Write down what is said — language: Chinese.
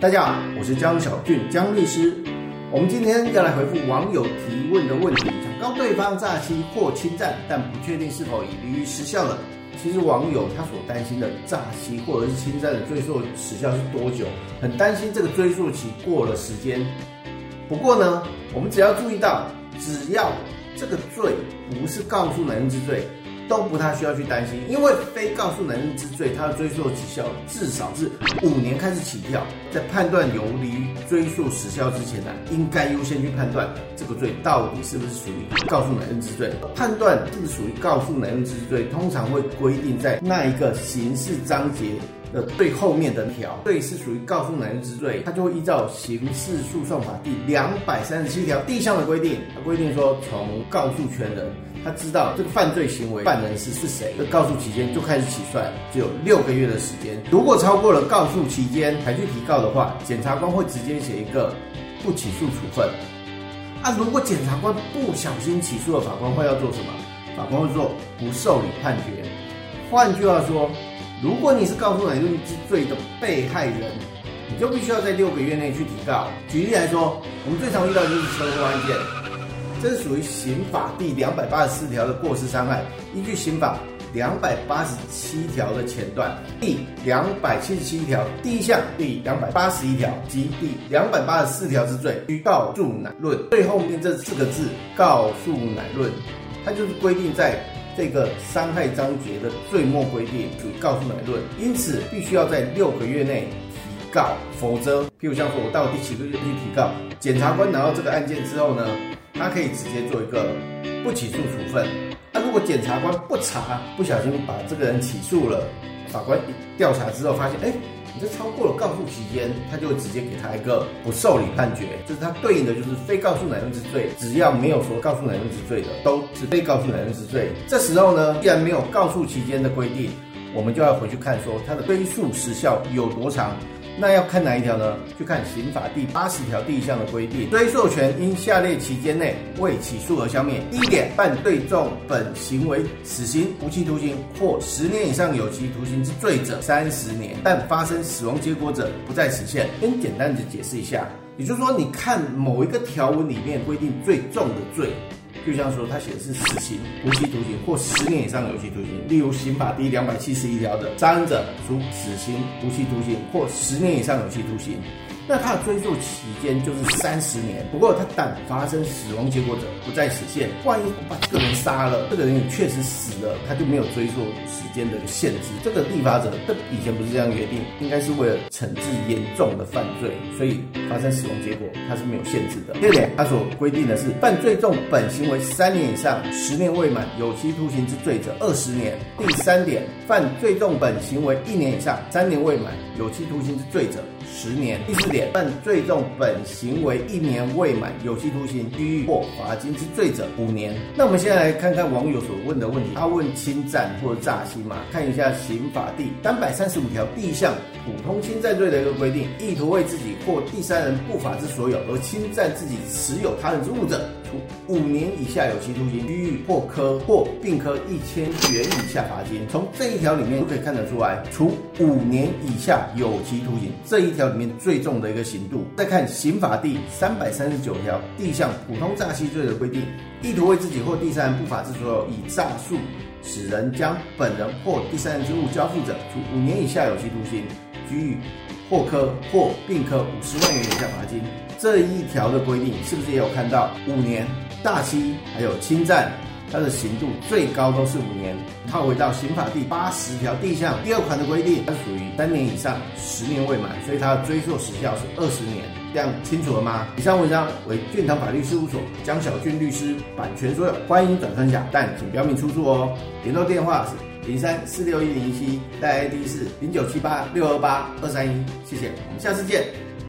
大家好，我是江小俊江律师。我们今天要来回复网友提问的问题，想告对方诈欺或侵占，但不确定是否已离于时效了。其实网友他所担心的诈欺或者是侵占的追诉时效是多久？很担心这个追诉期过了时间。不过呢，我们只要注意到，只要这个罪不是告诉人之罪。都不太需要去担心，因为非告诉人之罪，它的追诉时效至少是五年开始起跳。在判断有离追诉时效之前呢，应该优先去判断这个罪到底是不是属于告诉人之罪。判断是不是属于告诉人之罪，通常会规定在那一个刑事章节的最后面的条。对，是属于告诉男人之罪，它就会依照刑事诉讼法第两百三十七条第一项的规定，它规定说从告诉权人。他知道这个犯罪行为犯人是是谁，这告诉期间就开始起算，只有六个月的时间。如果超过了告诉期间才去提告的话，检察官会直接写一个不起诉处分。啊，如果检察官不小心起诉了，法官会要做什么？法官会做不受理判决。换句话说，如果你是告诉人之罪的被害人，你就必须要在六个月内去提告。举例来说，我们最常遇到的就是车祸案件。这是属于刑法第两百八十四条的过失伤害，依据刑法两百八十七条的前段、第两百七十七条第一项、第两百八十一条及第两百八十四条之罪，需告诉乃论。最后面这四个字“告诉乃论”，它就是规定在这个伤害章节的最末规定，属于告诉乃论，因此必须要在六个月内提告，否则，譬如像说我到第几个月去提告，检察官拿到这个案件之后呢？他可以直接做一个不起诉处分。那如果检察官不查，不小心把这个人起诉了，法官调查之后发现，哎，你这超过了告诉期间，他就直接给他一个不受理判决。就是他对应的就是非告诉乃论之罪，只要没有说告诉乃论之罪的，都是非告诉乃论之罪。这时候呢，既然没有告诉期间的规定，我们就要回去看说他的追诉时效有多长。那要看哪一条呢？就看刑法第八十条第一项的规定，追诉权因下列期间内未起诉而消灭。第一点，犯对重本行为死刑、无期徒刑或十年以上有期徒刑之罪者，三十年；但发生死亡结果者，不在此限。先简单的解释一下，也就是说，你看某一个条文里面规定最重的罪。就像说，他写的是死刑、无期徒刑或十年以上有期徒刑。例如刑法第两百七十一条的杀人者，处死刑、无期徒刑或十年以上有期徒刑。那他的追诉期间就是三十年。不过他但发生死亡结果者不在此限。万一把这个人杀了，这个人也确实死了，他就没有追诉时间的限制。这个立法者他以前不是这样约定，应该是为了惩治严重的。犯罪，所以发生死亡结果他是没有限制的。第二点，他所规定的。是犯罪重本行为三年以上、十年未满有期徒刑之罪者二十年。第三点，犯罪重本行为一年以上、三年未满有期徒刑之罪者。十年。第四点，犯最重本行为一年未满有期徒刑、拘役或罚金之罪者，五年。那我们现在来看看网友所问的问题。他问侵占或者诈欺嘛？看一下刑法第三百三十五条第一项普通侵占罪的一个规定：意图为自己或第三人不法之所有而侵占自己持有他人之物者。处五年以下有期徒刑、拘役或科或并科一千元以下罚金。从这一条里面就可以看得出来，处五年以下有期徒刑这一条里面最重的一个刑度。再看刑法第三百三十九条第一项普通诈欺罪的规定：意图为自己或第三人不法之所有，以诈术使人将本人或第三人之物交付者，处五年以下有期徒刑、拘役或科或并科五十万元以下罚金。这一条的规定是不是也有看到五年大欺还有侵占，它的刑度最高都是五年。套回到刑法第八十条第一项第二款的规定，它属于三年以上十年未满，所以它的追诉时效是二十年。这样清楚了吗？以上文章为俊堂法律事务所江小俊律师版权所有，欢迎转分享，但请标明出处哦。联络电话是零三四六一零七，带 ID 是零九七八六二八二三一。谢谢，我们下次见。